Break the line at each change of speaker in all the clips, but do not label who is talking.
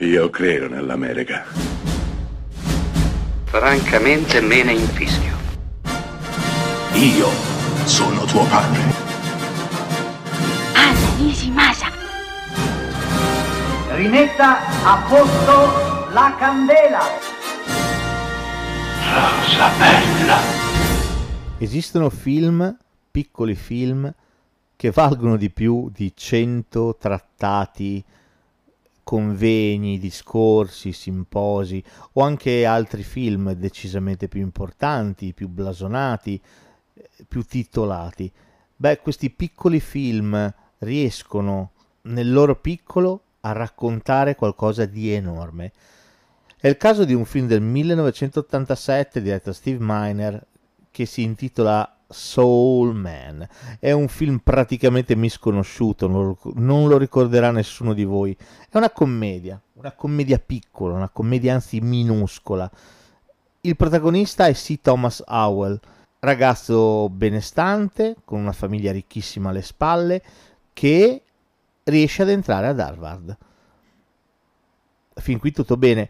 Io credo nell'America.
Francamente me ne infischio.
Io sono tuo padre.
Anna Nishimasa.
Rimetta a posto la candela.
Rosa bella.
Esistono film, piccoli film, che valgono di più di 100 trattati, convegni, discorsi, simposi o anche altri film decisamente più importanti, più blasonati, più titolati. Beh, questi piccoli film riescono nel loro piccolo a raccontare qualcosa di enorme. È il caso di un film del 1987 diretto da Steve Miner che si intitola Soul Man. È un film praticamente misconosciuto, non lo, non lo ricorderà nessuno di voi. È una commedia, una commedia piccola, una commedia anzi minuscola. Il protagonista è C. Thomas Howell, ragazzo benestante, con una famiglia ricchissima alle spalle, che riesce ad entrare ad Harvard. Fin qui tutto bene.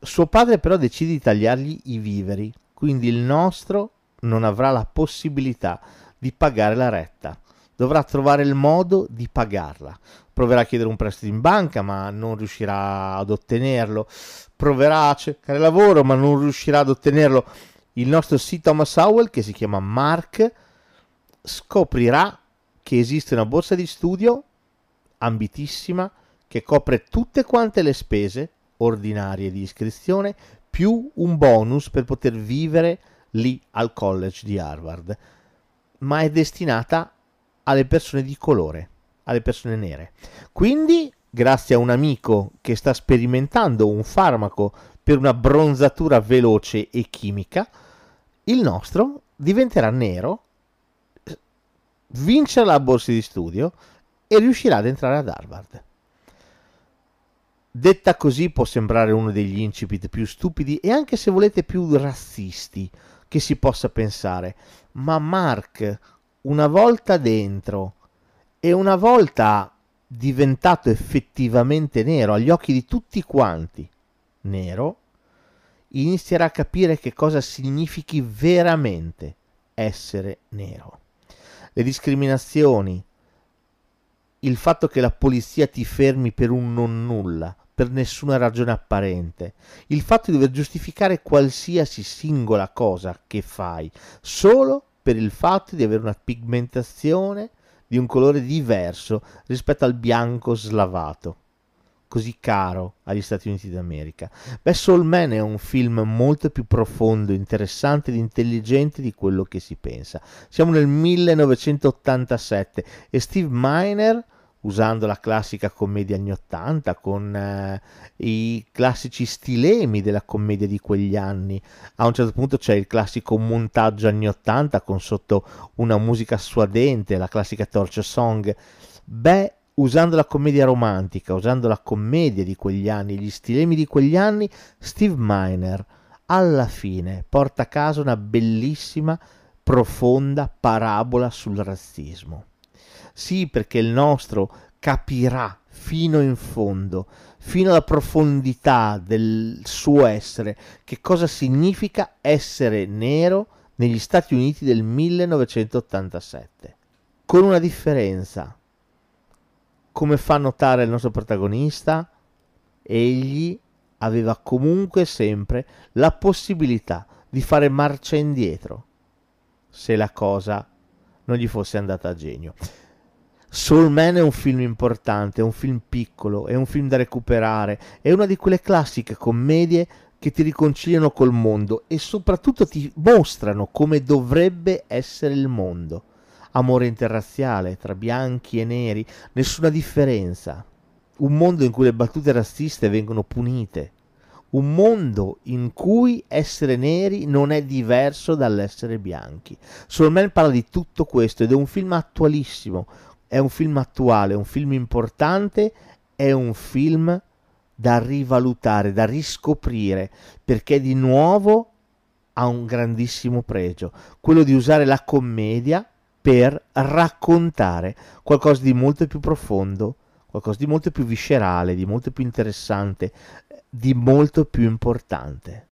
Suo padre però decide di tagliargli i viveri, quindi il nostro non avrà la possibilità di pagare la retta. Dovrà trovare il modo di pagarla. Proverà a chiedere un prestito in banca, ma non riuscirà ad ottenerlo. Proverà a cercare lavoro, ma non riuscirà ad ottenerlo. Il nostro C. Thomas Howell, che si chiama Mark, scoprirà che esiste una borsa di studio ambitissima che copre tutte quante le spese ordinarie di iscrizione più un bonus per poter vivere lì al college di Harvard, ma è destinata alle persone di colore, alle persone nere. Quindi, grazie a un amico che sta sperimentando un farmaco per una bronzatura veloce e chimica, il nostro diventerà nero, vincerà la borsa di studio e riuscirà ad entrare ad Harvard. Detta così può sembrare uno degli incipit più stupidi e anche se volete più razzisti che si possa pensare, ma Mark, una volta dentro e una volta diventato effettivamente nero agli occhi di tutti quanti, nero, inizierà a capire che cosa significhi veramente essere nero. Le discriminazioni, il fatto che la polizia ti fermi per un non nulla, per nessuna ragione apparente, il fatto di dover giustificare qualsiasi singola cosa che fai solo per il fatto di avere una pigmentazione di un colore diverso rispetto al bianco slavato, così caro agli Stati Uniti d'America. Beh, Soul Man è un film molto più profondo, interessante ed intelligente di quello che si pensa. Siamo nel 1987 e Steve Miner usando la classica commedia anni 80 con eh, i classici stilemi della commedia di quegli anni. A un certo punto c'è il classico montaggio anni 80 con sotto una musica suadente, la classica torture song. Beh, usando la commedia romantica, usando la commedia di quegli anni, gli stilemi di quegli anni, Steve Miner alla fine porta a casa una bellissima, profonda parabola sul razzismo. Sì, perché il nostro capirà fino in fondo, fino alla profondità del suo essere, che cosa significa essere nero negli Stati Uniti del 1987. Con una differenza. Come fa notare il nostro protagonista, egli aveva comunque sempre la possibilità di fare marcia indietro se la cosa non gli fosse andata a genio. Soul Man è un film importante, è un film piccolo, è un film da recuperare, è una di quelle classiche commedie che ti riconciliano col mondo e soprattutto ti mostrano come dovrebbe essere il mondo. Amore interrazziale tra bianchi e neri, nessuna differenza. Un mondo in cui le battute razziste vengono punite. Un mondo in cui essere neri non è diverso dall'essere bianchi. Soul parla di tutto questo ed è un film attualissimo, è un film attuale, un film importante, è un film da rivalutare, da riscoprire, perché di nuovo ha un grandissimo pregio, quello di usare la commedia per raccontare qualcosa di molto più profondo, qualcosa di molto più viscerale, di molto più interessante, di molto più importante.